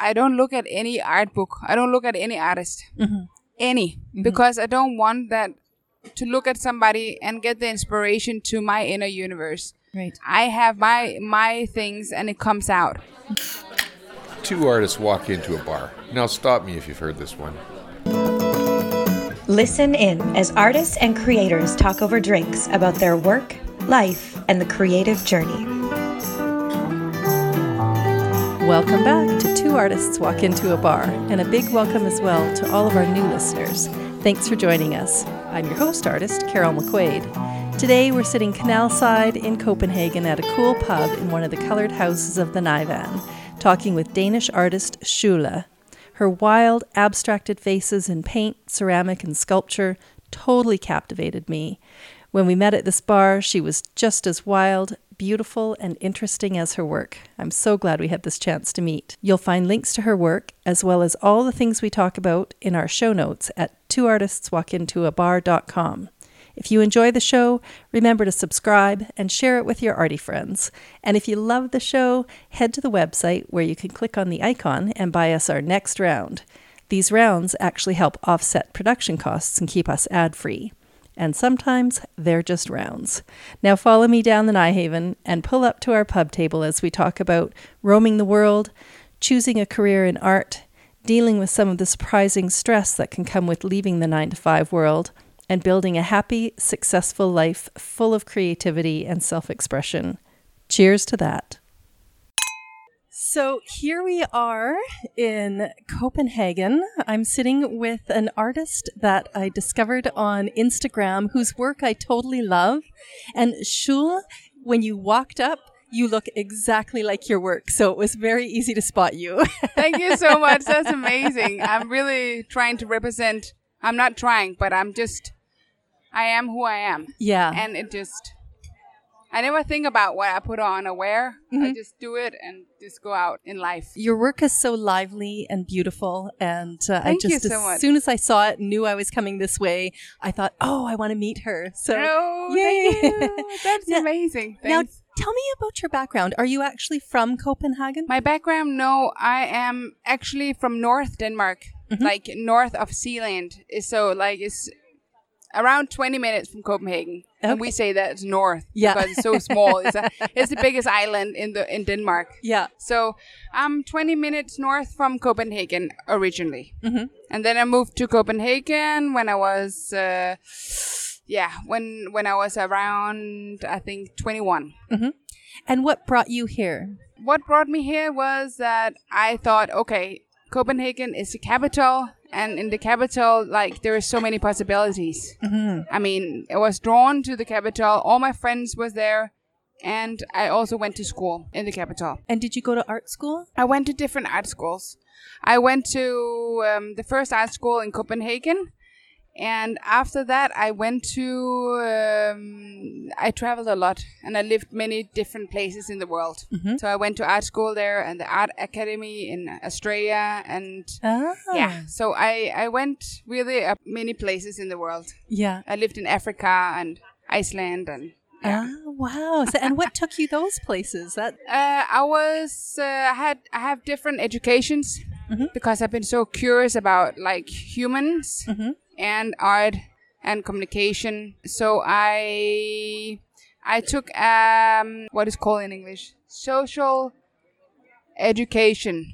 I don't look at any art book. I don't look at any artist, mm-hmm. any, mm-hmm. because I don't want that to look at somebody and get the inspiration to my inner universe. Right. I have my my things, and it comes out. Two artists walk into a bar. Now stop me if you've heard this one. Listen in as artists and creators talk over drinks about their work, life, and the creative journey. Welcome back to Two Artists Walk Into a Bar, and a big welcome as well to all of our new listeners. Thanks for joining us. I'm your host artist, Carol McQuaid. Today we're sitting canal side in Copenhagen at a cool pub in one of the colored houses of the Nyhavn, talking with Danish artist Shula. Her wild, abstracted faces in paint, ceramic, and sculpture totally captivated me. When we met at this bar, she was just as wild, beautiful, and interesting as her work. I'm so glad we had this chance to meet. You'll find links to her work, as well as all the things we talk about, in our show notes at twoartistswalkintoabar.com. If you enjoy the show, remember to subscribe and share it with your arty friends. And if you love the show, head to the website where you can click on the icon and buy us our next round. These rounds actually help offset production costs and keep us ad free. And sometimes they're just rounds. Now follow me down the Nyhavn and pull up to our pub table as we talk about roaming the world, choosing a career in art, dealing with some of the surprising stress that can come with leaving the 9 to 5 world, and building a happy, successful life full of creativity and self expression. Cheers to that. So here we are in Copenhagen. I'm sitting with an artist that I discovered on Instagram whose work I totally love. And Shul, when you walked up, you look exactly like your work. So it was very easy to spot you. Thank you so much. That's amazing. I'm really trying to represent. I'm not trying, but I'm just. I am who I am. yeah. and it just I never think about what I put on or wear. Mm-hmm. I just do it and just go out in life. Your work is so lively and beautiful, and uh, I just so as much. soon as I saw it, knew I was coming this way. I thought, oh, I want to meet her. So, Oh, yay! thank you. That's Now- amazing. now, tell me about your background. Are you actually from Copenhagen? My background, no, I am actually from North Denmark, Mm-hmm. like north of Zealand. So like it's around 20 minutes from Copenhagen. And we say that it's north Yeah. because it's so small. it's, a, it's the biggest island in the in Denmark. yeah. So I'm 20 minutes north from Copenhagen originally, Mm-hmm. and then I moved to Copenhagen when I was, uh, yeah, when when I was around I think 21. And what brought you here? What brought me here was that I thought, okay, Copenhagen is the capital, and in the capital, like there are so many possibilities. I mean, I was drawn to the capital. All my friends was there, and I also went to school in the capital. And did you go to art school? I went to different art schools. I went to um, the first art school in Copenhagen, and after that, I went to. Um, I traveled a lot, and I lived many different places in the world. So I went to art school there, and the art academy in Australia, and Ah. yeah. So I I went really uh, many places in the world. Yeah. I lived in Africa and Iceland, and yeah. Ah, wow. So, and what took you those places? That Uh, I was uh, I had I have different educations because I've been so curious about like humans and art and communication. So I I took um what is called in English social education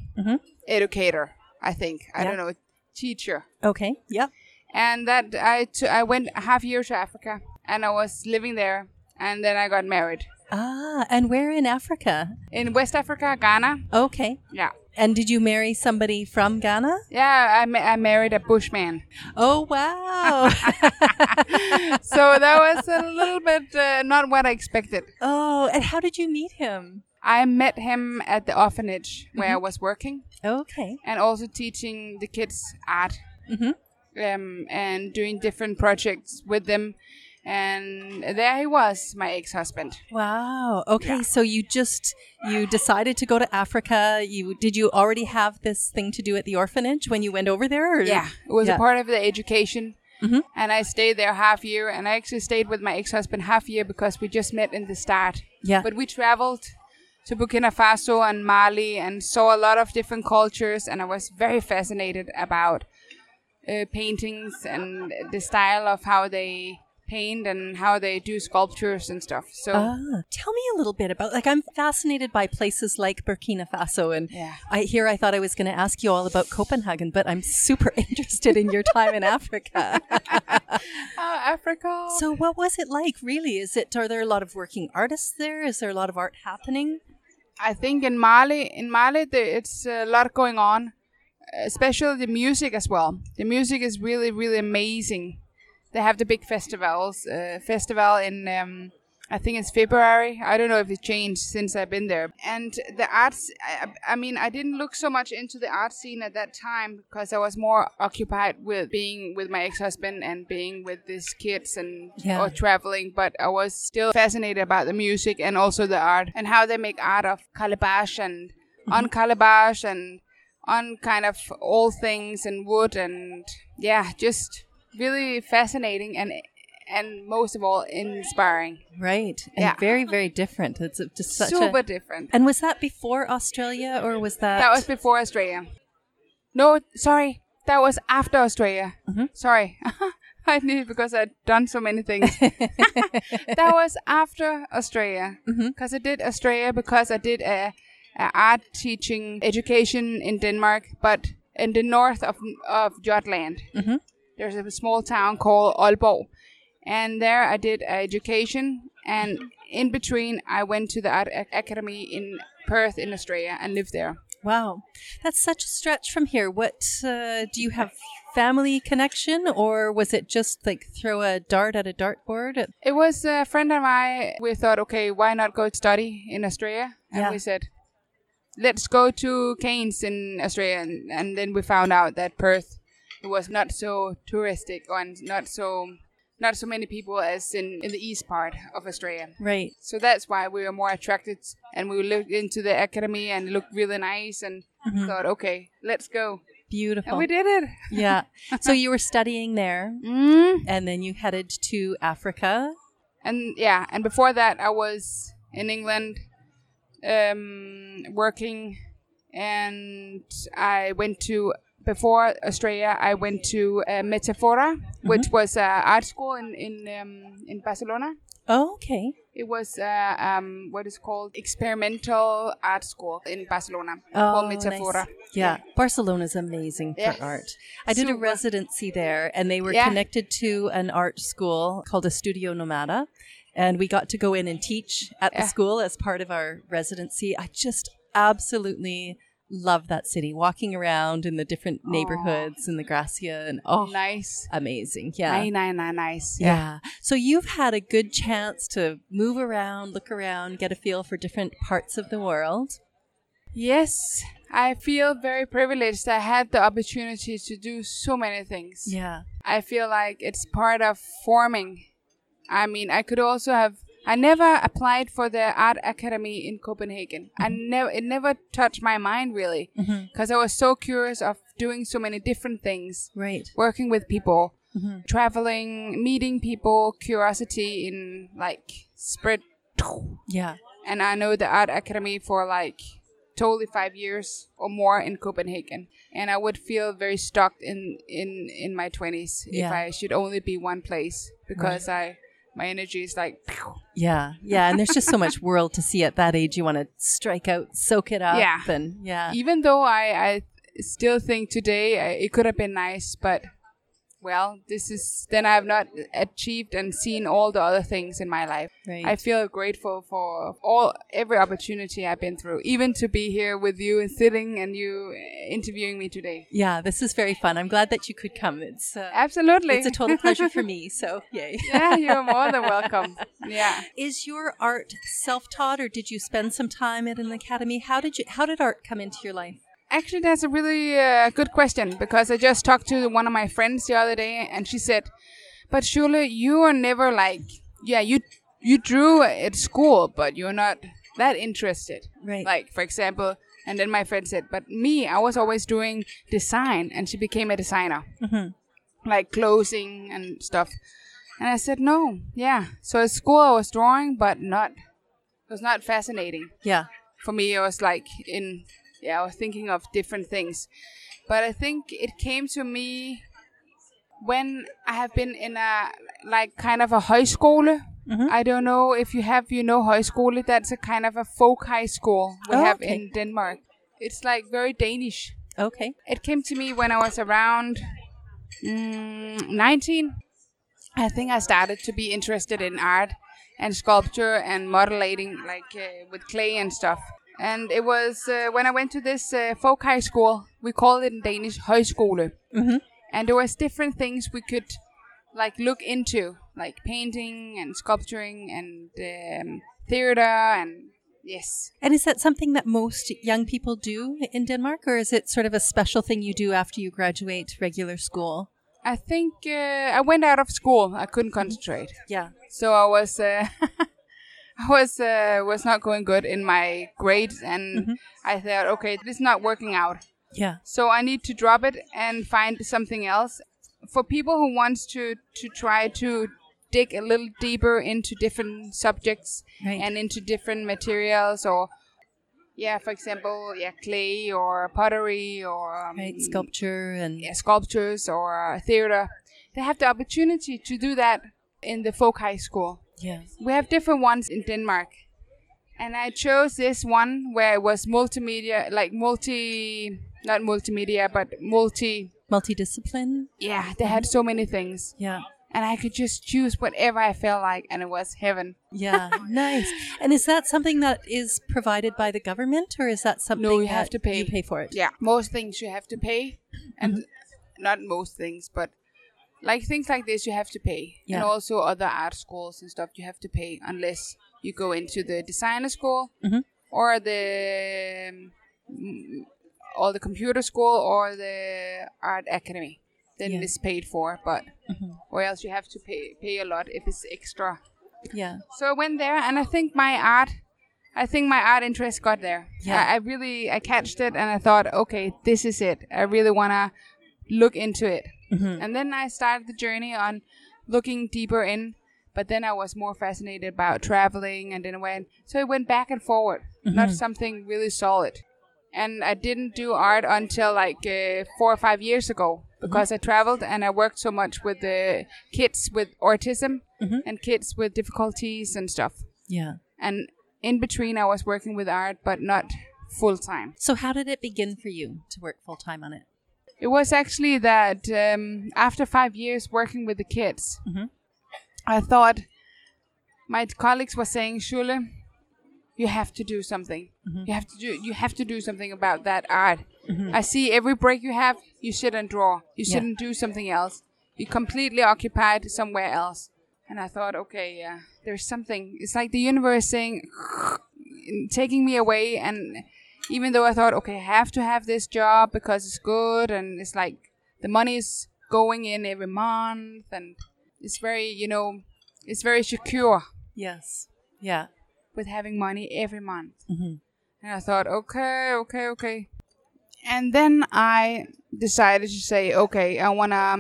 educator. I think I Yeah. don't know teacher. okay? Yeah. And that I t- I went a half year to Africa and I was living there and then I got married Ah, and where in Africa? in West Africa, Ghana. Okay. Yeah. And did you marry somebody from Ghana? Yeah, I, ma- I married a bushman. Oh, wow. So that was a little bit uh, not what I expected. oh, and how did you meet him? I met him at the orphanage where I was working Okay. and also teaching the kids art um, and doing different projects with them. And there he was, my ex husband. Wow. Okay, so you just you decided to go to Africa. You did you already have this thing to do at the orphanage when you went over there? Or? Yeah, it was Yeah. a part of the education. And I stayed there half year, and I actually stayed with my ex husband half year because we just met in the start. Yeah. But we traveled to Burkina Faso and Mali and saw a lot of different cultures, and I was very fascinated about uh, paintings and the style of how they paint and how they do sculptures and stuff. So Ah, tell me a little bit about like I'm fascinated by places like Burkina Faso and Yeah. I here I thought I was going to ask you all about Copenhagen, but I'm super interested in your time in Africa. oh, Africa. so what was it like really? Is it are there a lot of working artists there? Is there a lot of art happening? I think in Mali, in Mali, there, it's a lot going on, especially the music as well. The music is really, really amazing. They have the big festivals. Uh, festival in, um, I think it's February. I don't know if it changed since I've been there. And the arts, I, I mean, I didn't look so much into the art scene at that time because I was more occupied with being with my ex-husband and being with these kids and Yeah. or traveling. But I was still fascinated about the music and also the art and how they make art of calabash and on calabash and on kind of old things and wood and yeah, just really fascinating and and most of all inspiring. Right. And Yeah. very very different. It's just such Super a different. And was that before Australia or was that That was before Australia. No, sorry, that was after Australia. Mm-hmm. Sorry. I knew because I'd done so many things. that was after Australia mm-hmm. because I did Australia because I did a, a art teaching education in Denmark, but in the north of of Jutland. Mm-hmm. There's a small town called Aalborg, and there I did education. And in between, I went to the art academy in Perth, in Australia, and lived there. Wow. That's such a stretch from here. What uh, do you have family connection or was it just like throw a dart at a dartboard? It was a friend and I. We thought, okay, why not go study in Australia? And Yeah. we said, let's go to Cairns in Australia. And, and then we found out that Perth was not so touristic and not so not so many people as in, in the east part of Australia. Right. So that's why we were more attracted, and we looked into the academy and looked really nice, and thought, okay, let's go, Beautiful. and we did it. yeah. So you were studying there Mm. and then you headed to Africa. And yeah, and before that, I was in England, um, working, and I went to before Australia. I went to uh, Metafora, which was uh, art school in in um, in Barcelona. Oh, okay. It was uh, um, what is called experimental art school in Barcelona Oh, called nice. Metafora. Yeah. Barcelona's amazing for art. I did a residency there and they were Yeah. connected to an art school called a Studio Nomada. And we got to go in and teach at the school as part of our residency. I just absolutely love that city, walking around in the different neighborhoods in the Gracia and oh, Nice. amazing. Yeah. Nice, nice, nice, nice. Yeah. So you've had a good chance to move around, look around, get a feel for different parts of the world. Yes, I feel very privileged. I had the opportunity to do so many things. Yeah. I feel like it's part of forming. I mean, I could also have. I never applied for the art academy in Copenhagen. I never. It never touched my mind really, mm-hmm. because I was so curious of doing so many different things, Right. working with people, mm-hmm. traveling, meeting people, curiosity in like spread. Yeah. And I know the art academy for like totally five years or more in Copenhagen, and I would feel very stuck in in in my twenties Yeah. if I should only be one place because I my energy is like Yeah, yeah, and there's just so much world to see at that age. You want to strike out, soak it up, Yeah. and yeah, even though I I still think today it could have been nice, but well, this is then I have not achieved and seen all the other things in my life. Right. I feel grateful for all every opportunity I've been through, even to be here with you and sitting and you interviewing me today. yeah. This is very fun. I'm glad that you could come. It's uh, Absolutely, it's a total pleasure for me. So yay. yeah, you're more than welcome. Yeah. Is your art self-taught, or did you spend some time at an academy? How did you? How did art come into your life? Actually, that's a really uh, good question because I just talked to one of my friends the other day, and she said, "But surely you are never like, yeah, you you drew at school, but you're not that interested, Right. Like, for example." And then my friend said, "But me, I was always doing design," and she became a designer, like clothing and stuff. And I said, "No, yeah." So at school, I was drawing, but not. It was not fascinating. Yeah, for me, it was like in yeah, I was thinking of different things, but I think it came to me when I have been in a like kind of a højskole. I don't know if you have you know højskole. That's a kind of a folk high school we Oh, have okay. in Denmark. It's like very Danish. Okay. It came to me when I was around mm, 19. I think I started to be interested in art and sculpture and modeling, like uh, with clay and stuff. And it was uh, when I went to this uh, folk high school. We call it in Danish højskole. Mhm. And there was different things we could like look into, like painting and sculpturing and um, theater and yes, And is that something that most young people do in Denmark, or is it sort of a special thing you do after you graduate regular school? I think uh, I went out of school. I couldn't concentrate. Yeah. so I was uh, was uh, was not going good in my grades, and I thought, okay, this is not working out. Yeah. So I need to drop it and find something else. For people who wants to to try to dig a little deeper into different subjects Right. and into different materials, or yeah, for example, yeah, clay or pottery or um, Right. Sculpture and yeah, sculptures or uh, theater, they have the opportunity to do that in the folk high school. Yeah. We have different ones in Denmark. And I chose this one where it was multimedia, like multi, not multimedia, but multi. Multidiscipline. Yeah, they had so many things. Yeah. And I could just choose whatever I felt like, and it was heaven. Yeah. nice. And is that something that is provided by the government, or is that something No, you have to pay. You pay for it. Yeah, most things you have to pay, and Mm-hmm. not most things, but like things like this you have to pay, Yeah. and also other art schools and stuff you have to pay unless you go into the designer school Mhm. or the um, or the computer school or the art academy. Then Yeah. it's paid for, but Mm-hmm. or else you have to pay pay a lot if it's extra. Yeah. So I went there, and I think my art, I think my art interest got there. Yeah. I, I really, I catched it, and I thought, okay, this is it. I really wanna look into it. Mm-hmm. And then I started the journey on looking deeper in. But then I was more fascinated about traveling, and then I went. So it went back and forward, not something really solid. And I didn't do art until like uh, four or five years ago because I traveled and I worked so much with the kids with autism and kids with difficulties and stuff. Yeah. And in between, I was working with art, but not full time. So how did it begin for you to work full time on it? It was actually that um, after five years working with the kids, Mhm. I thought my colleagues were saying, "Shule, you have to do something. You have to do. You have to do something about that art. I see every break you have, you and draw. You Yeah. shouldn't do something else. You're completely occupied somewhere else." And I thought, okay, yeah, there's something. It's like the universe saying, taking me away and even though I thought, okay, I have to have this job because it's good and it's like the money is going in every month and it's very, you know, it's very secure Yes. Yeah. with having money every month. Mhm. And I thought, okay, okay, okay. And then I decided to say, okay, I wanna,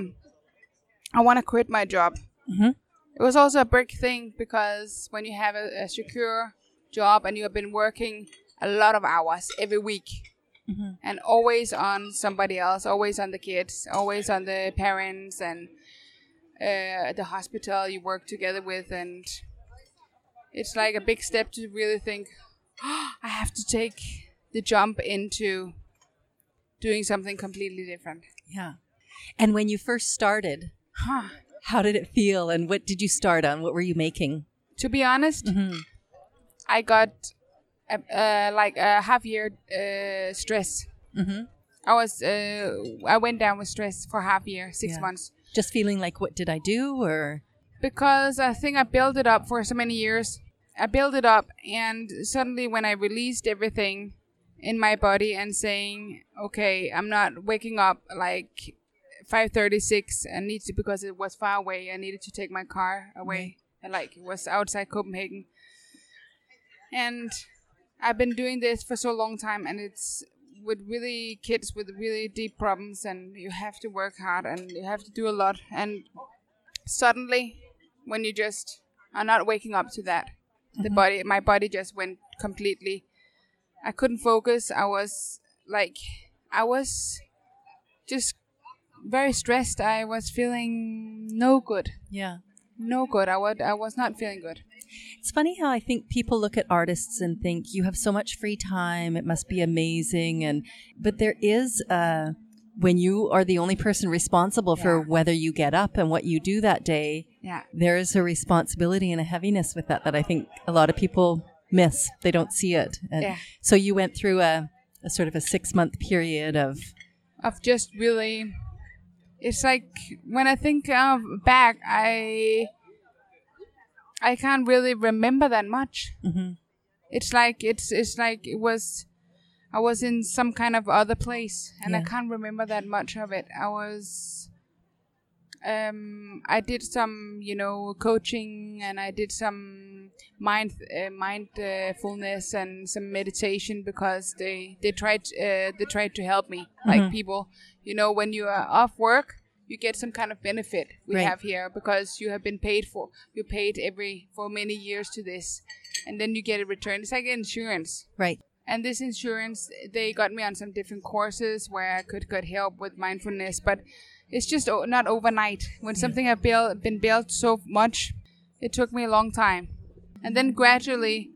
I wanna quit my job. Mhm. It was also a big thing because when you have a, a secure job and you have been working a lot of hours every week Mhm. and always on somebody else, always on the kids, always on the parents and uh, the hospital you work together with, and it's like a big step to really think, I have to take the jump into doing something completely different. Yeah. And when you first started, Huh. how did it feel and what did you start on? What were you making? To be honest, Mhm. I got uh, like a half year uh, stress. Mhm. I was uh, I went down with stress for half year, six Yeah. months. Just feeling like what did I do or because I think I built it up for so many years. I built it up, and suddenly when I released everything in my body and saying, "Okay, I'm not waking up like 5:36. I need to because it was far away. I needed to take my car away. And like it was outside Copenhagen, and I've been doing this for so long time, and it's with really kids with really deep problems, and you have to work hard and you have to do a lot, and suddenly when you just are not waking up to that the mm-hmm. body my body just went completely I couldn't focus. I was like, I was just very stressed. I was feeling no good, Yeah. no good. I would, I was not feeling good. It's funny how I think people look at artists and think you have so much free time, it must be amazing and but there is uh when you are the only person responsible for whether you get up and what you do that day, Yeah, there is a responsibility and a heaviness with that that I think a lot of people miss. They don't see it. And Yeah. so you went through a, a sort of a 6-month period of of just really. It's like when I think of back, I I can't really remember that much. Mhm. It's like it's it's like it was. I was in some kind of other place, and I can't remember that much of it. I was. Um, I did some, you know, coaching, and I did some mind uh, mindfulness and some meditation because they they tried uh, they tried to help me. Like people, you know, when you are off work, you get some kind of benefit we Right. have here because you have been paid for. You paid every for many years to this, and then you get a return. It's like insurance. right. And this insurance, they got me on some different courses where I could get help with mindfulness, but it's just o- not overnight. When something have built, been built so much, it took me a long time. And then gradually,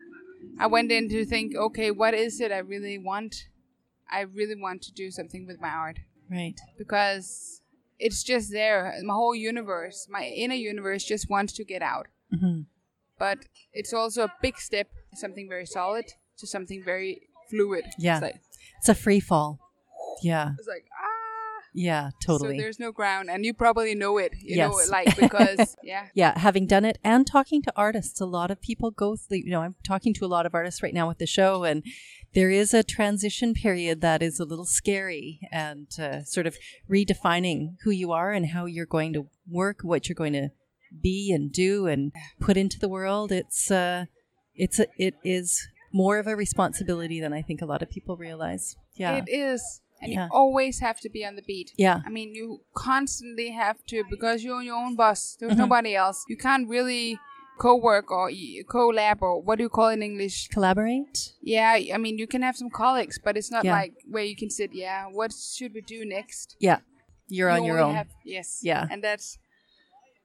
I went in to think, okay, what is it I really want? I really want to do something with my art Right. because it's just there. My whole universe, my inner universe, just wants to get out. Mhm. But it's also a big step, something very solid to something very fluid. Yeah. It's like, It's a free fall. Yeah. it's like ah. Yeah, totally. So there's no ground, and you probably know it. You know Yes. it, like because yeah, yeah, having done it and talking to artists, a lot of people go through, you know, I'm talking to a lot of artists right now with the show, and there is a transition period that is a little scary and uh, sort of redefining who you are and how you're going to work, what you're going to be and do and put into the world. It's, uh, it's, a, it is more of a responsibility than I think a lot of people realize. Yeah. it is, and Yeah. you always have to be on the beat. yeah. I mean, you constantly have to because you're on your own boss. There's Mm-hmm. nobody else. You can't really co-work or collab or what do you call it in English? Collaborate. Yeah, I mean, you can have some colleagues, but it's not Yeah. like where you can sit. Yeah, what should we do next? Yeah. You're on your own. have- yes. Yeah. and that's.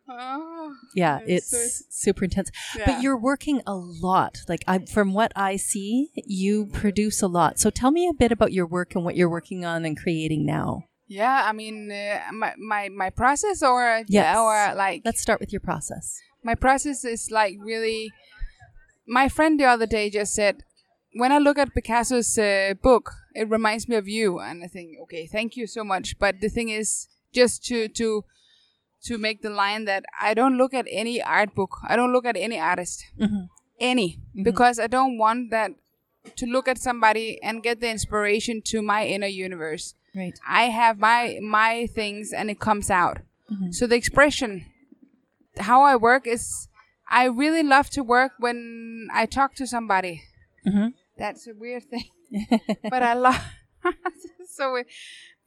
Oh, Yeah, It's so- super intense. Yeah. But you're working a lot. Like I from what I see, you produce a lot. So tell me a bit about your work and what you're working on and creating now. Yeah, I mean, uh, my, my my process, or Yes. yeah, or like Let's start with your process. my process is like really. My friend the other day just said, when I look at Picasso's uh, book, it reminds me of you, and I think, okay, thank you so much. But the thing is, just to to to make the line that I don't look at any art book, I don't look at any artist, mm-hmm. any, mm-hmm. because I don't want that to look at somebody and get the inspiration to my inner universe. Right. I have my my things and it comes out. Mm-hmm. So the expression, how I work is, I really love to work when I talk to somebody. That's a weird thing, but I love. so, weird.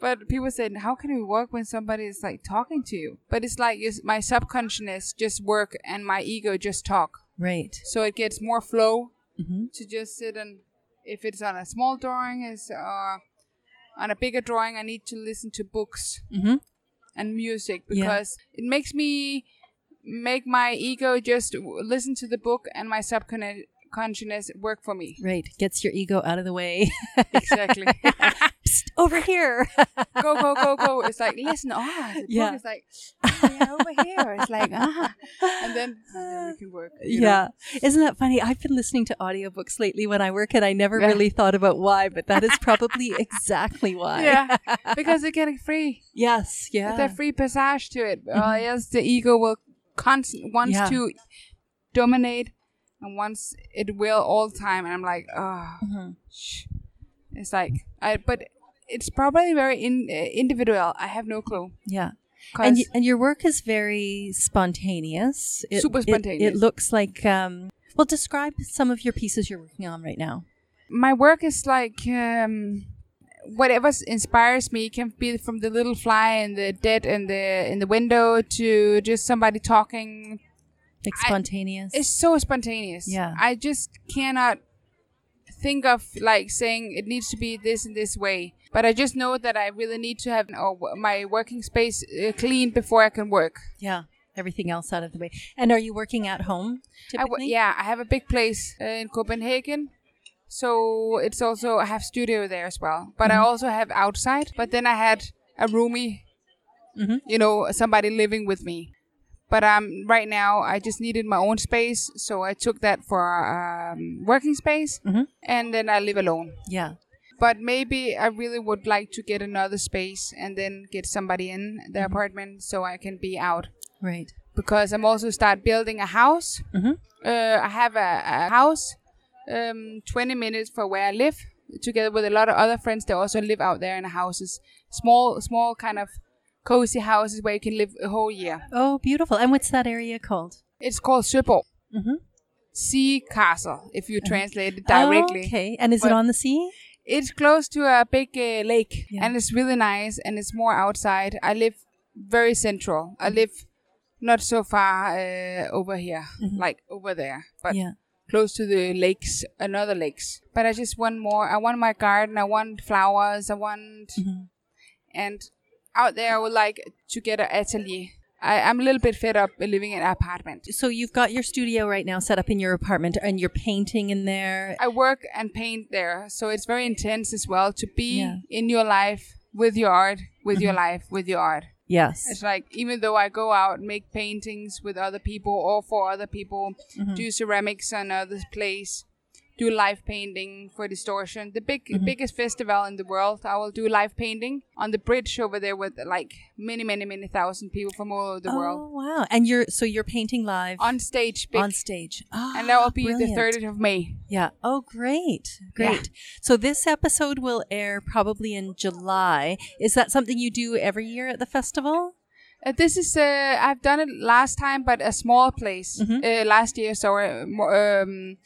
But people say, how can you work when somebody is like talking to you? But it's like it's, my subconsciousness just work and my ego just talk. Right. So it gets more flow to just sit and if it's on a small drawing is uh, on a bigger drawing I need to listen to books Mhm. and music Yeah. because it makes me make my ego just w- listen to the book and my subconsciousness work for me. Right. Gets your ego out of the way. Exactly. Psst, over here. go go go go. It's like listen. Oh, the Yeah. is like oh, yeah over here. It's like ah, and then, then we can work. you know? yeah. Isn't that funny? I've been listening to audiobooks lately when I work and I never Yeah. really thought about why, but that is probably exactly why. Yeah, because they're getting free. Yes. Yeah. the free passage to it. Uh, yes, the ego will constant wants Yeah. to dominate, and once it will all the time. And I'm like, oh, shh. it's like I. But it's probably very in, uh, individual. I have no clue. yeah and, y- and your work is very spontaneous. It, Super spontaneous. It, looks like. Um, well, describe some of your pieces you're working on right now. my work is like um, whatever inspires me. It can be from the little fly in the dead in the in the window to just somebody talking Like I- spontaneous. It's so spontaneous. Yeah. I just cannot think of like saying it needs to be this and this way. But I just know that I really need to have oh, my working space uh, clean before I can work. Yeah. Everything else out of the way. And are you working at home I w- yeah, I have a big place uh, in Copenhagen. So it's also I have studio there as well, but I also have outside. But then I had a roomie, Mhm. you know, somebody living with me. But um, right now I just needed my own space, so I took that for um, working space, Mhm. and then I live alone. Yeah. But maybe I really would like to get another space and then get somebody in the apartment so I can be out Right. because I'm also start building a house. Mhm. Uh, I have a, a house, um, 20 minutes from where I live, together with a lot of other friends that also live out there in the houses. Small, small kind of cozy houses where you can live a whole year. Oh, beautiful. And what's that area called? It's called Søborg Mhm. Sea Castle, if you translate it directly. Oh, okay. And is it on the sea? It's close to a big uh, lake, Yeah. and it's really nice, and it's more outside. I live very central. I live not so far uh, over here, like over there, but yeah. close to the lakes, another lakes. But I just want more. I want my garden. I want flowers. I want, and out there, I would like to get an atelier. I, I'm a little bit fed up living in an apartment. So you've got your studio right now set up in your apartment and you're painting in there. I work and paint there, so it's very intense as well to be Yeah. in your life with your art, with your mm-hmm. life, with your art. Yes. It's like even though I go out make paintings with other people or for other people, mm-hmm. do ceramics on other place, do live painting for distortion. The big biggest festival in the world, I will do live painting on the bridge over there with like many, many, many thousand people from all over the world Oh, wow. And you're so you're painting live on stage, big, on stage. Ah, and that will be brilliant. the thirtieth of May. Yeah. Oh, great. Yeah. Great. So this episode will air probably in July. Is that something you do every year at the festival? Uh, this is uh, I've done it last time, but a small place. Uh, last year, So More, um,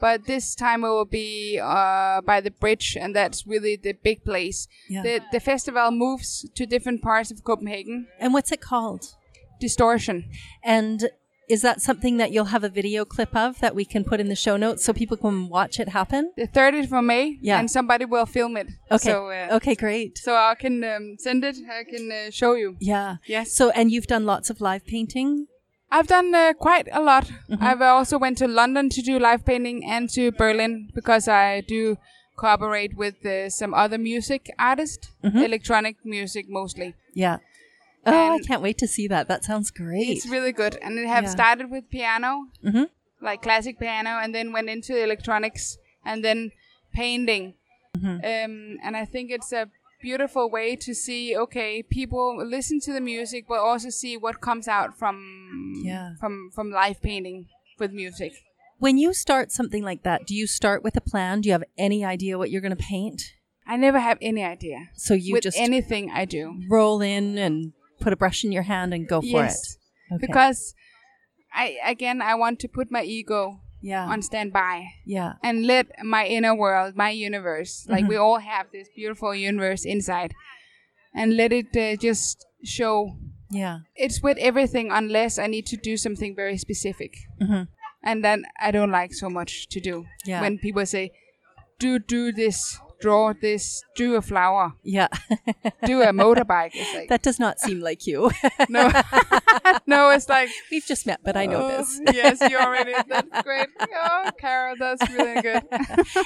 but this time it will be uh, by the bridge, and that's really the big place. Yeah. The the festival moves to different parts of Copenhagen. And what's it called? Distortion. And is that something that you'll have a video clip of that we can put in the show notes so people can watch it happen? The 30th of May. Yeah. And somebody will film it. Okay. So, uh, okay, great. So I can um, send it. I can uh, show you. Yeah. Yes. So and you've done lots of live painting? I've done uh, quite a lot. Mm-hmm. I've also went to London to do live painting and to Berlin because I do collaborate with uh, some other music artists, Mm-hmm. electronic music mostly. Yeah. Oh, I can't wait to see that. That sounds great. It's really good, and it have Yeah. started with piano, Mhm. like classic piano, and then went into electronics, and then painting. Mm-hmm. Um, and I think it's a beautiful way to see. Okay, people listen to the music, but also see what comes out from Yeah. from from live painting with music. When you start something like that, do you start with a plan? Do you have any idea what you're going to paint? I never have any idea. So you with just anything I do. roll in and put a brush in your hand and go for yes. it. Okay. Because I again I want to put my ego yeah. on standby yeah. and let my inner world, my universe, like Mm-hmm. we all have this beautiful universe inside, and let it uh, just show. Yeah. It's with everything unless I need to do something very specific, and then I don't like so much to do. Mm-hmm. Yeah. When people say, "Do do this." Draw this, do a flower, Yeah. do a motorbike. Like, that does not seem like you. no, no, it's like, We've just met, but I know Oh, this. yes, you already. That's great. Oh, Carol, that's really good.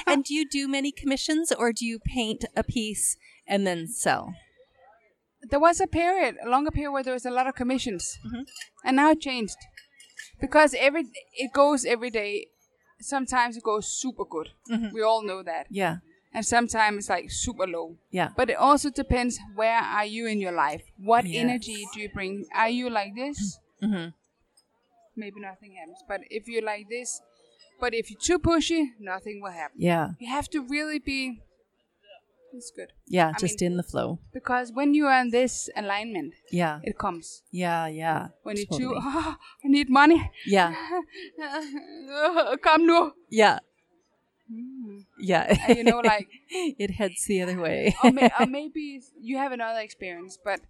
and do you do many commissions or do you paint a piece and then sell? there was a period, a longer period, where there was a lot of commissions, Mm-hmm. and now it changed because every it goes every day. Sometimes it goes super good. Mm-hmm. We all know that, Yeah. And sometimes it's like super low. Yeah. But it also depends where are you in your life. What Yes. energy do you bring? Are you like this? Mm-hmm. Maybe nothing happens. But if you're like this, but if you're too pushy, nothing will happen. Yeah. You have to really be. It's good Yeah. I just mean- in the flow. because when you are in this alignment, Yeah. it comes. Yeah. Yeah. When you're too, oh, I need money. Yeah. Come now. Yeah. Yeah. And you know, like, it heads the other way. or, may, or maybe you have another experience, but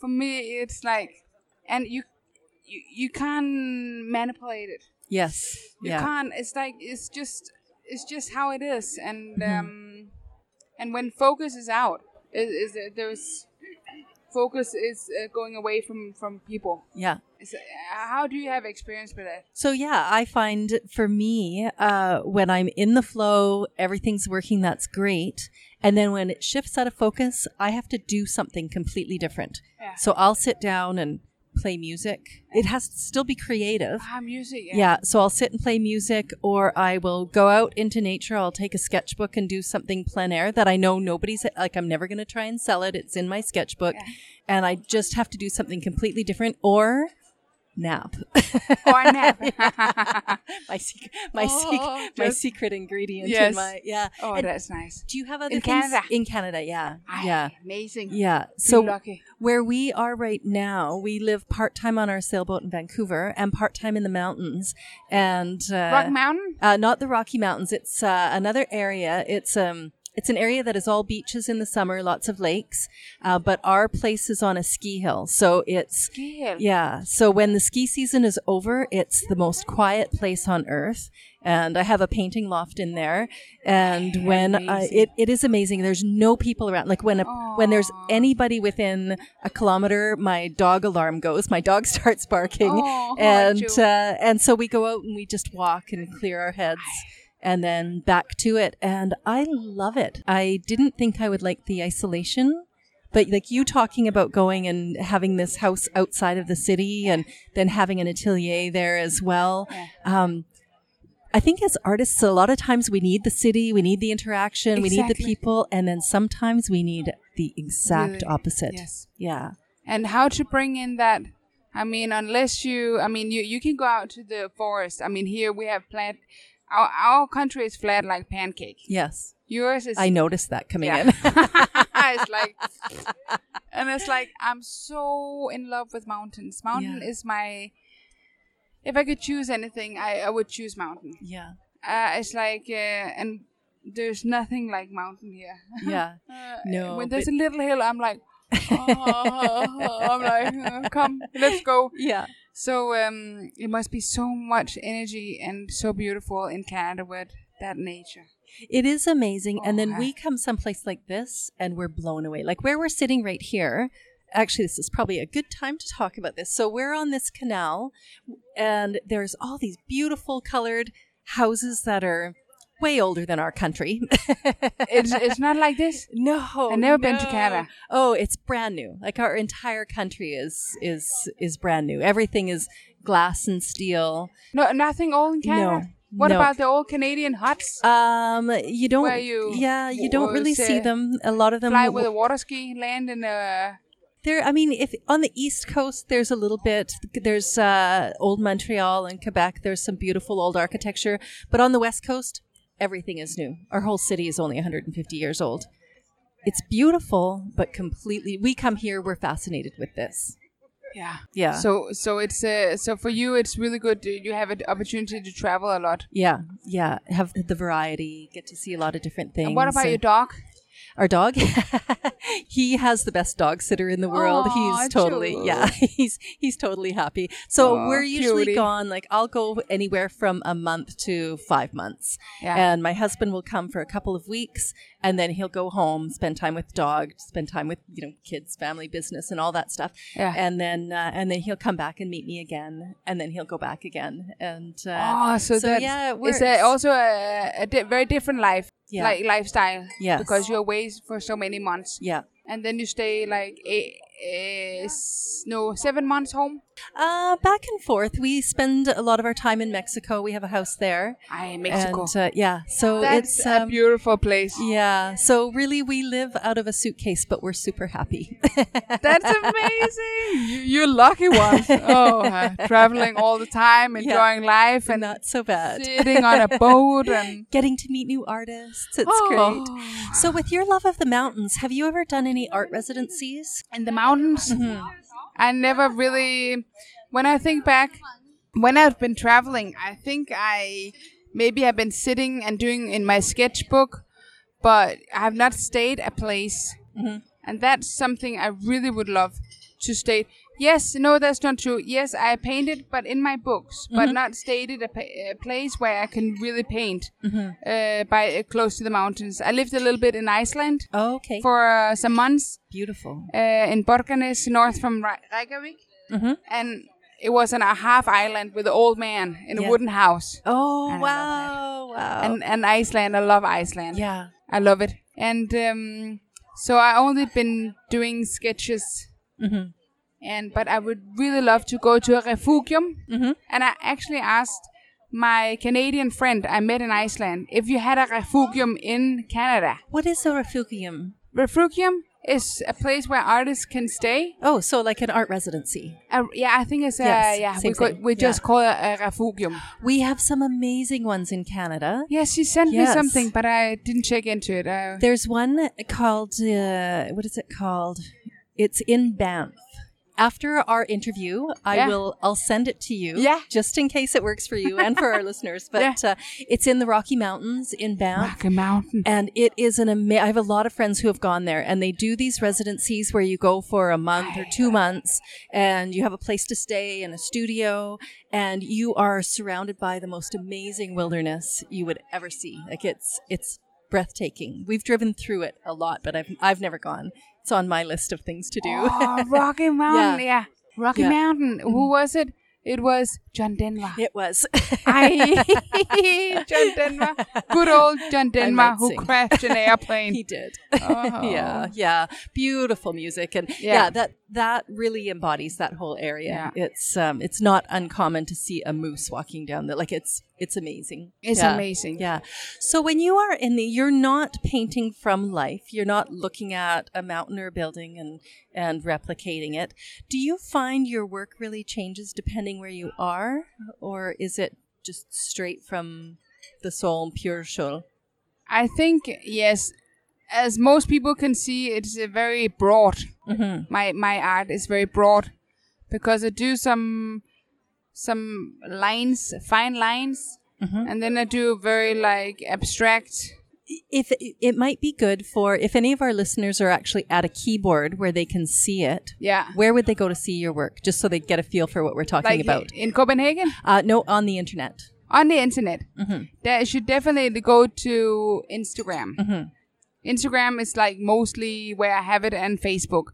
for me, it's like, and you, you, you can't manipulate it. yes. You Yeah. can't. It's like it's just it's just how it is, and Mm-hmm. um, and when focus is out, is, is there- there's focus is uh, going away from from people. Yeah. Uh, how do you have experience with that? So yeah, I find for me, uh, when I'm in the flow, everything's working. That's great. And then when it shifts out of focus, I have to do something completely different. Yeah. So I'll sit down and play music. It has to still be creative. Ah, music. Yeah. Yeah, so I'll sit and play music, or I will go out into nature. I'll take a sketchbook and do something plein air that I know nobody's like. I'm never going to try and sell it. It's in my sketchbook, and I just have to do something completely different, or nap. Or nap. my secret, my Oh, secret, my secret ingredient Yes. in my yeah. oh, And that's nice. do you have other in things Canada? in Canada? Yeah, Ah, yeah. Amazing. Yeah. So So lucky. where we are right now, we live part time on our sailboat in Vancouver and part time in the mountains. And uh, Rock Mountain. uh, not the Rocky Mountains. It's uh, another area. It's um. It's an area that is all beaches in the summer, lots of lakes, uh, but our place is on a ski hill. So it's Ski hill. yeah. So when the ski season is over, it's the most quiet place on earth. And I have a painting loft in there. And when I, it, it is amazing. There's no people around. Like when a, when there's anybody within a kilometer, my dog alarm goes. My dog starts barking, Oh, and uh, and so we go out and we just walk and clear our heads. And then back to it. And I love it. I didn't think I would like the isolation but like you talking about going and having this house outside of the city and then having an atelier there as well um, i think as artists a lot of times we need the city we need the interaction we need the people and then sometimes we need the exact Really, opposite yes. yeah and how to bring in that i mean unless you i mean you you can go out to the forest i mean here we have flat our, our country is flat like pancake. Yes. Yours is i noticed that coming yeah. in. It's like and it's like i'm so in love with mountains. Mountain Yeah. is my if i could choose anything i, I would choose mountain. Yeah. Uh, it's like uh, and there's nothing like mountain here. Yeah. Uh, No, when there's a little hill i'm like oh, i'm like uh, come let's go. Yeah so um, it must be so much energy and so beautiful in Canada with that nature. It is amazing. and then Oh, we come someplace like this and we're blown away. Like where we're sitting right here. Actually, this is probably a good time to talk about this. So we're on this canal and there's all these beautiful colored houses that are way older than our country. It's it's not like this. no. I've never been to. Canada. Oh, it's brand new. Like our entire country is is is brand new. Everything is glass and steel. No, nothing old in Canada. No, What no. about the old Canadian huts? Um, you don't. Where you yeah, you don't really see them. A lot of them Fly with a water ski, land in a. There, I mean, if on the East Coast, there's a little bit. There's uh, old Montreal and Quebec. There's some beautiful old architecture, but on the West Coast, everything is new. Our whole city is only 150 years old. It's beautiful, but completely. We come here, we're fascinated with this. Yeah. Yeah. So so it's uh, so for you it's really good. You have an opportunity to travel a lot. Yeah, yeah. Have the variety, get to see a lot of different things. And what about and- your dog? Our dog, he has the best dog sitter in the world. Aw, he's totally, yeah, he's he's totally happy. So Aw, we're usually cutie. gone. Like I'll go anywhere from a month to five months, Yeah. and my husband will come for a couple of weeks, and then he'll go home, spend time with dog, spend time with you know kids, family, business, and all that stuff. Yeah. And then uh, and then he'll come back and meet me again, and then he'll go back again. And uh, Oh, so, that's, yeah, it it's also a, a di- very different life, Yeah. like lifestyle. Yes. Because you're away for so many months, yeah. and then you stay like a, a, s- no seven months home. Uh, back and forth. We spend a lot of our time in Mexico. We have a house there. I Mexico. And uh, yeah, so That's it's a um, beautiful place. yeah. So really, we live out of a suitcase, but we're super happy. That's amazing. you, you're lucky ones. Oh, uh, traveling all the time, enjoying life, and Not so bad. sitting on a boat and. Getting to meet new artists. It's Oh. great. So, with your love of the mountains, have you ever done any art residencies? in the mountains. Mm-hmm. I never really, when I think back, when I've been traveling, I think I maybe have been sitting and doing in my sketchbook, but I have not stayed a place. Mm-hmm. And that's something I really would love to state. Yes, no, that's not true. Yes, I painted, but in my books, but not stated a, pa- a place where I can really paint uh, by uh, close to the mountains. I lived a little bit in Iceland Oh, okay. for uh, some months Beautiful. uh, in Borgarnes, north from Re- Reykjavik, and it was on a half island with an old man in Yeah. a wooden house. Oh, love wow. Wow. And and Iceland, I love Iceland. yeah. I love it. And um, so I only been doing sketches. Mm-hmm. And but I would really love to go to a refugium. Mm-hmm. And I actually asked my Canadian friend I met in Iceland if you had a refugium in Canada. What is a refugium? Refugium is a place where artists can stay. Oh, so like an art residency. Uh, yeah, I think it's a Yes, yeah. same We, thing. we just Yeah. call it a refugium. We have some amazing ones in Canada. Yeah, she sent me something, but I didn't check into it. Uh, There's one called uh, what is it called? It's in Banff. After our interview, I Yeah. will I'll send it to you. Yeah. Just in case it works for you and for our listeners. But uh, it's in the Rocky Mountains in Banff. Rocky Mountain. And it is an amazing. I have a lot of friends who have gone there, and they do these residencies where you go for a month or two months, and you have a place to stay and a studio, and you are surrounded by the most amazing wilderness you would ever see. Like it's it's breathtaking. We've driven through it a lot, but I've I've never gone. It's on my list of things to do. Oh, Rocky Mountain. yeah. Rocky Yeah. Mountain. Who mm-hmm. was it? It was John Denver. it was. I John Denver. Good old John Denver who sing. crashed an airplane. he did. Oh. yeah, yeah. Beautiful music, and yeah. Yeah. that that really embodies that whole area. Yeah. It's um, it's not uncommon to see a moose walking down there. Like it's it's amazing. It's Yeah. amazing. Yeah. So when you are in the, you're not painting from life. You're not looking at a mountain or a building and and replicating it. Do you find your work really changes depending where you are, or is it just straight from the soul, pure soul? I think yes. As most people can see, it's a very broad. Mm-hmm. My my art is very broad because I do some some lines, fine lines, Mm-hmm. and then I do very like abstract. if it might be good for if any of our listeners are actually at a keyboard where they can see it Yeah, where would they go to see your work just so they get a feel for what we're talking like about in Copenhagen. uh, no on the internet on the internet. Mm-hmm. They should definitely go to Instagram. Instagram is like mostly where I have it, and Facebook.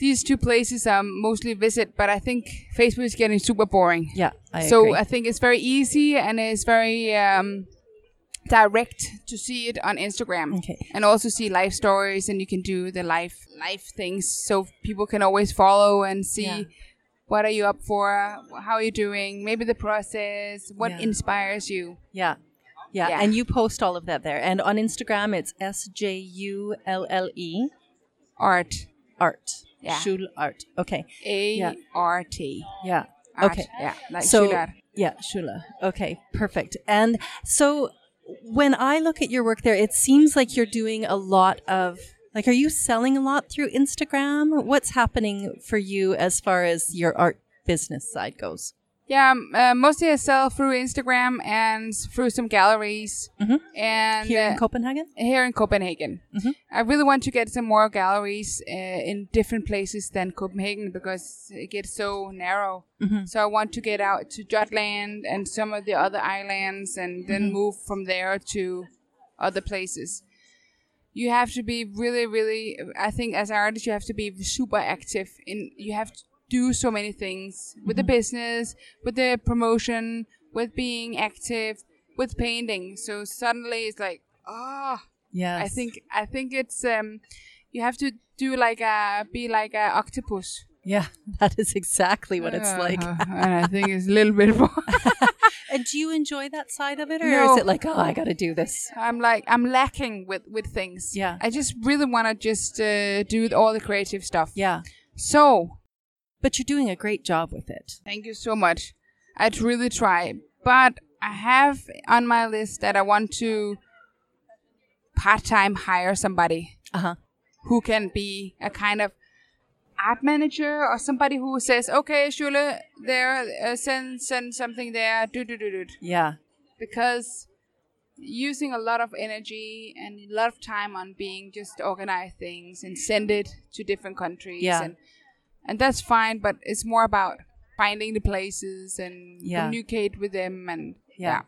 These two places I mostly visit, but I think Facebook is getting super boring. yeah I so agree. I think it's very easy and it's very um, direct to see it on Instagram. Okay. And also see life stories, and you can do the life life things, so people can always follow and see. Yeah. What are you up for? How are you doing? Maybe the process. What Yeah. inspires you? yeah. Yeah Yeah. and you post all of that there and on instagram it's s-j-u-l-l-e Art. E art Yeah. Shul art okay A R T. Yeah. R T. yeah Art. okay Yeah. Like so Schullart. yeah shula okay perfect and so when i look at your work there it seems like you're doing a lot of like are you selling a lot through instagram what's happening for you as far as your art business side goes Yeah, uh, mostly I sell through Instagram and through some galleries. Mhm. And here in uh, Copenhagen? here in Copenhagen. Mhm. I really want to get some more galleries uh, in different places than Copenhagen because it gets so narrow. Mhm. So I want to get out to Jutland and some of the other islands and then move from there to other places. You have to be really, really. I think as an artist, you have to be super active. In you have to do so many things with the business, with the promotion, with being active, with painting. So suddenly it's like, ah, yeah. I think I think it's um, you have to do like a be like a octopus. Yeah, that is exactly what it's like. Uh, and I think it's a little bit more. And do you enjoy that side of it, or No. is it like, oh, I got to do this? I'm like I'm lacking with with things. Yeah. I just really want to just uh, do all the creative stuff. Yeah, So but you're doing a great job with it. thank you so much. I'd really try, but I have on my list that I want to part time hire somebody Uh huh. who can be a kind of art manager or somebody who says, "Okay, Shule, there, uh, send send something there, do do do do," Yeah. because using a lot of energy and a lot of time on being just organize things and send it to different countries Yeah. and and that's fine. But it's more about finding the places and Yeah. communicate with them and yeah,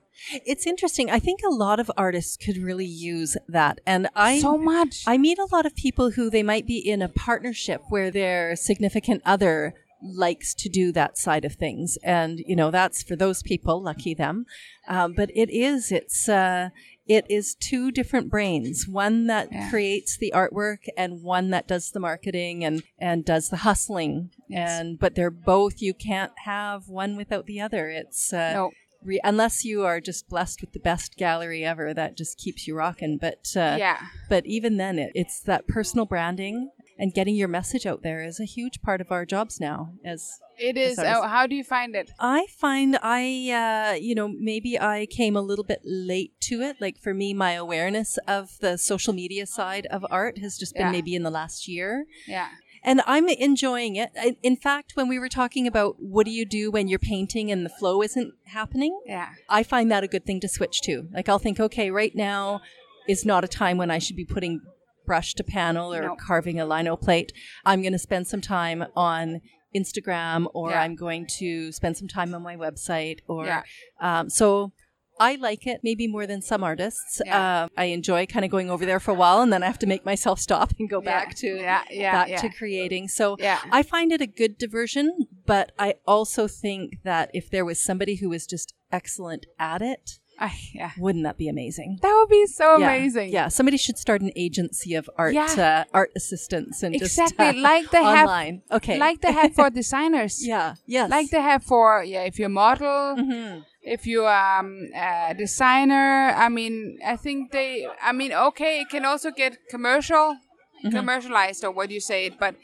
It's interesting. I think a lot of artists could really use that. And I so much. I meet a lot of people who they might be in a partnership where their significant other likes to do that side of things. And, you know, that's for those people, lucky them. Um, but it is, it's, uh, it is two different brains, one that Yeah. creates the artwork and one that does the marketing and, and does the hustling. Yes. And, but they're both, you can't have one without the other. It's, uh, re- unless you are just blessed with the best gallery ever that just keeps you rocking. But, uh, yeah, but even then, it, it's that personal branding and getting your message out there is a huge part of our jobs now. As it is. artists. Oh, how do you find it? I find I, uh, you know, maybe I came a little bit late to it. Like for me, my awareness of the social media side of art has just been Yeah. maybe in the last year. Yeah, And I'm enjoying it. In fact, when we were talking about what do you do when you're painting and the flow isn't happening, yeah, I find that a good thing to switch to. Like I'll think, okay, right now is not a time when I should be putting brush to panel or No. carving a lino plate. I'm going to spend some time on Instagram or Yeah. I'm going to spend some time on my website or Yeah. um, so I like it maybe more than some artists. Yeah. Uh, I enjoy kind of going over there for a while and then I have to make myself stop and go back to yeah, yeah, back to creating. So Yeah. I find it a good diversion, but I also think that if there was somebody who was just excellent at it, Ah, yeah. wouldn't that be amazing? That would be so Yeah. amazing. Yeah, somebody should start an agency of art Yeah. uh, art assistants and Exactly, just uh, like they have- online. okay, Like they have for designers. yeah, yes, Like they have for yeah, if you're a model, Mhm. if you're um, a designer. I mean, I think they. I mean, okay, it can also get commercial, Mm-hmm. commercialized, or what you say it, but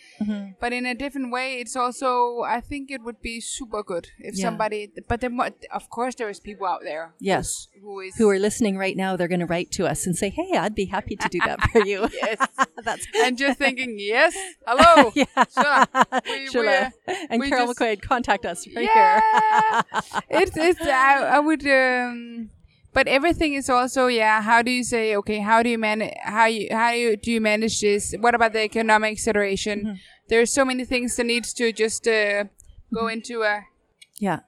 but in a different way. It's also. I think it would be super good if Yeah. somebody. But then, what- of course, there is people out there. Yes. Who is who are listening right now, they're going to write to us and say, "Hey, I'd be happy to do that for you." yes, That's and just thinking yes, hello, yeah, sure, we, Sure. we're- and we Carol just- McQuaid, contact us right here. yeah. it's it's I, I would um but everything is also yeah how do you say okay how do you manage how you how you do you manage this what about the economic situation Mm-hmm. there's so many things that needs to just uh, go into a Yeah.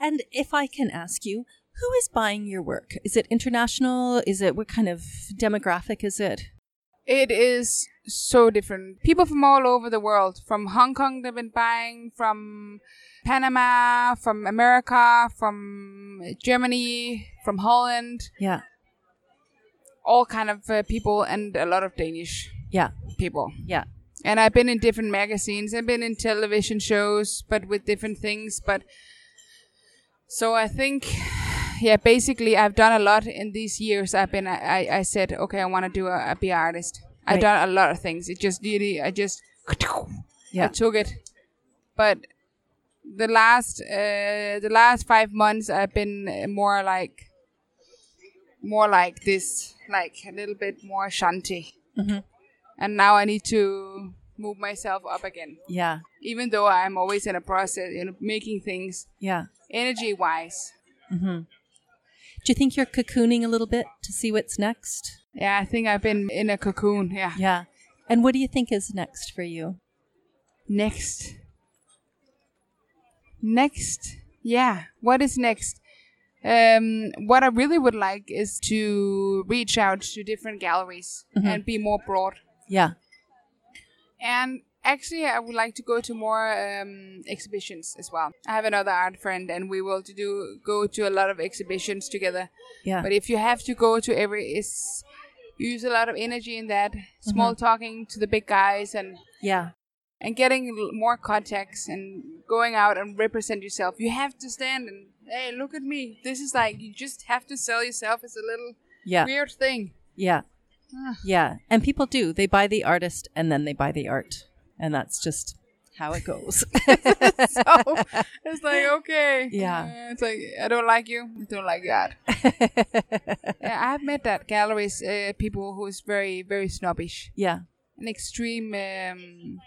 And if I can ask you, who is buying your work? Is it international? Is it what kind of demographic is it? it is so different people from all over the world from hong kong they've been buying from panama from america from germany from holland Yeah. all kind of uh, people and a lot of danish Yeah. people Yeah. and I've been in different magazines. I've been in television shows, but with different things. But so I think, yeah, basically, I've done a lot in these years. I've been, I, I said, okay, I want to do a, a be an artist. I've done a lot of things. It just really, I just, Yeah. I took it. But the last, uh, the last five months, I've been more like, more like this, like a little bit more shanty. Mhm. And now I need to move myself up again. Yeah. Even though I'm always in a process, you know, making things Yeah. energy wise. Do you think you're cocooning a little bit to see what's next? Yeah, I think I've been in a cocoon. Yeah. Yeah. And what do you think is next for you? Next. Next. Yeah. What is next? Um, what I really would like is to reach out to different galleries and be more broad. Yeah. And actually, I would like to go to more um, exhibitions as well. I have another art friend, and we will do go to a lot of exhibitions together. Yeah. But if you have to go to every, is use a lot of energy in that small talking to the big guys and Yeah. And getting more contacts and going out and represent yourself. You have to stand and hey, look at me. This is like you just have to sell yourself as a little Yeah. weird thing. Yeah. Ah. Yeah. And people do. They buy the artist and then they buy the art. And that's just how it goes. so it's like okay, Yeah. Uh, it's like I don't like you. I don't like that. yeah, I've met that galleries uh, people who's very very snobbish, yeah. an extreme. Um,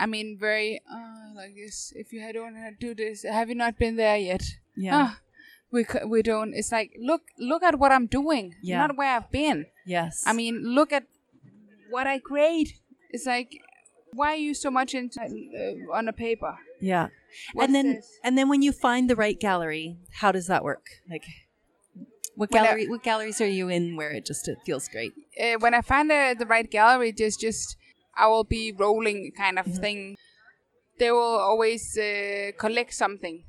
I mean, very uh, like this. If you don't do this, have you not been there yet? Yeah. Ah, we we don't. It's like look look at what I'm doing, Yeah. not where I've been. Yes. I mean, look at what I create. It's like Why are you so much into uh, on a paper? Yeah. What's and then this? and then when you find the right gallery, how does that work? Like what When I- gallery what galleries are you in where it just it feels great? uh, when I find the, the right gallery, just just I will be rolling kind of thing. They will always uh, collect something,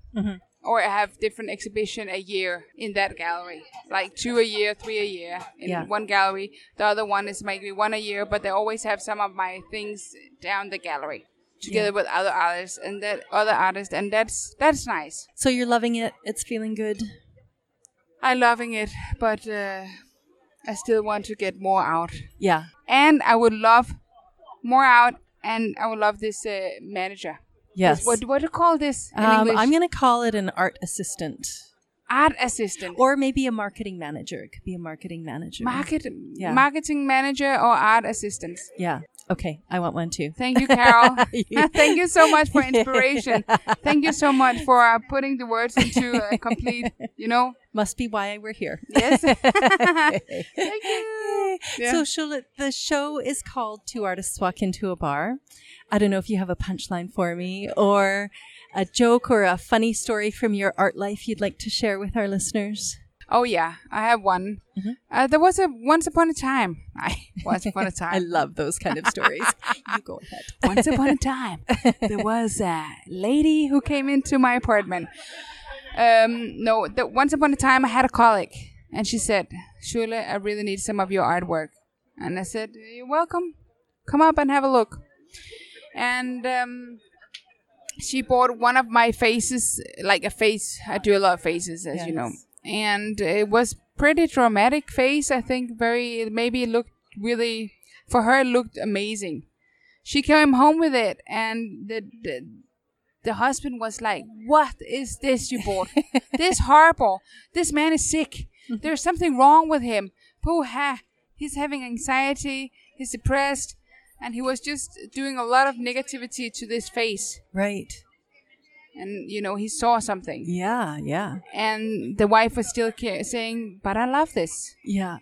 or have different exhibition a year in that gallery, like two a year, three a year in Yeah. one gallery. The other one is maybe one a year, but they always have some of my things down the gallery together with other artists and that other artists, and that's that's nice. So you're loving it. It's feeling good. I'm loving it, but uh, I still want to get more out. Yeah. and I would love more out, and I would love this uh, manager. Yes. What what do you call this in um, English? I'm going to call it an art assistant art assistant, or maybe a marketing manager. It could be a marketing manager. market Yeah. marketing manager or art assistant. yeah. Okay. I want one too. Thank you, Carol. You- Thank you so much for inspiration. Thank you so much for uh, putting the words into a complete. You know. Must be why we're here. Yes. Thank you. Yeah. So Charlotte, the show is called Two Artists Walk Into a Bar. I don't know if you have a punchline for me or a joke or a funny story from your art life you'd like to share with our listeners. Oh yeah, I have one. Mm-hmm. Uh, there was a once upon a time. I once upon a time. I love those kind of stories. you go ahead. Once upon a time, there was a lady who came into my apartment. Um, no, the, once upon a time, I had a colleague, and she said, "Shule, I really need some of your artwork." And I said, "You're welcome. Come up and have a look." And um, she bought one of my faces, like a face. I do a lot of faces, as you know, and it was pretty dramatic face. I think very maybe it looked really for her. It looked amazing she came home with it and the, the the husband was like what is this you bought? This horrible. This man is sick. Mm-hmm. There's something wrong with him. Pooh ha. He's having anxiety. He's depressed. And he was just doing a lot of negativity to this face. Right. and you know he saw something. Yeah, yeah. and the wife was still ca- saying but i love this. Yeah.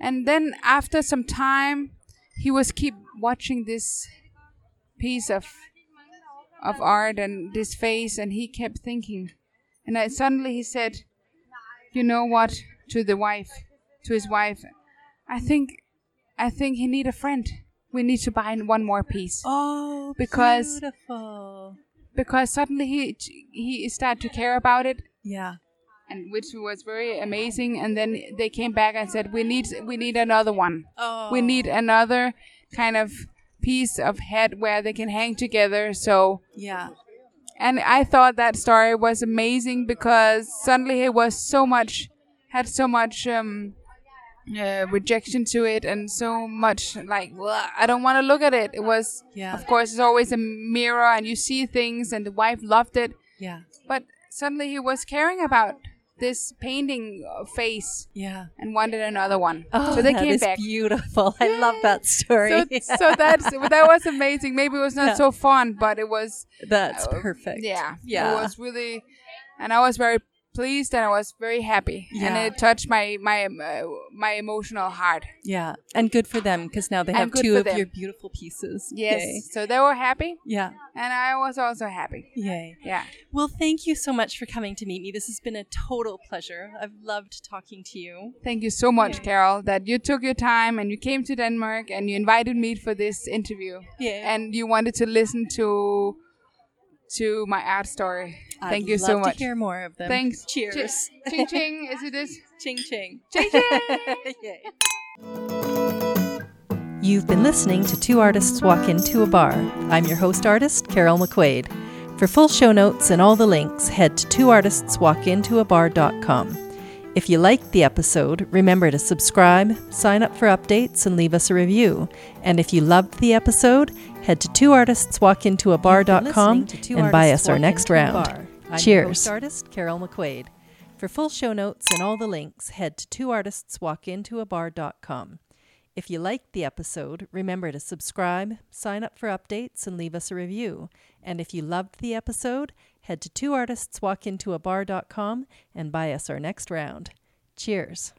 and then after some time, he was keep watching this piece of of art and this face, and he kept thinking. And I, suddenly he said, "You know what?" To the wife, to his wife, I think, I think he need a friend. We need to buy one more piece Oh, Because- beautiful. because suddenly he he started to care about it, Yeah. and which was very amazing. And then they came back and said, "We need we need another one." Oh. we need another kind of piece of head where they can hang together so Yeah. and i thought that story was amazing because suddenly it was so much had so much um uh, rejection to it and so much like "Ugh, i don't want to look at it it was Yeah. of course it's always a mirror and you see things and the wife loved it Yeah. but suddenly he was caring about this painting uh, face Yeah. and wanted another one Oh, so they that came is back beautiful. I love that story. so, so that's that was amazing. Maybe it was not Yeah. so fun, but it was That's uh, perfect. Yeah, Yeah. It was really, and I was very pleased and I was very happy, Yeah. and it touched my my uh, my emotional heart. Yeah. And good for them because now they have two of them. your beautiful pieces. Yes, Yay. so they were happy, Yeah. and I was also happy. Yay. Yeah, Well, thank you so much for coming to meet me. This has been a total pleasure. I've loved talking to you. thank you so much, Carol, that you took your time and you came to Denmark and you invited me for this interview. Yeah. and you wanted to listen to to my art story. Thank I'd you so love much. to hear more of them. Thanks. Cheers. Chi- ching ching. Is it this? ching ching. Ching ching. Yay. You've been listening to Two Artists Walk Into a Bar. I'm your host artist, Carol McQuaid. For full show notes and all the links, head to twoartistswalkintoabar.com. If you liked the episode, remember to subscribe, sign up for updates, and leave us a review. And if you loved the episode, head to twoartistswalkintoabar.com and buy us our next round. Cheers. artist Carol McQuaid. For full show notes and all the links, head to twoartistswalkintoabar.com. If you liked the episode, remember to subscribe, sign up for updates, and leave us a review. And if you loved the episode, head to twoartistswalkintoabar.com and buy us our next round. Cheers.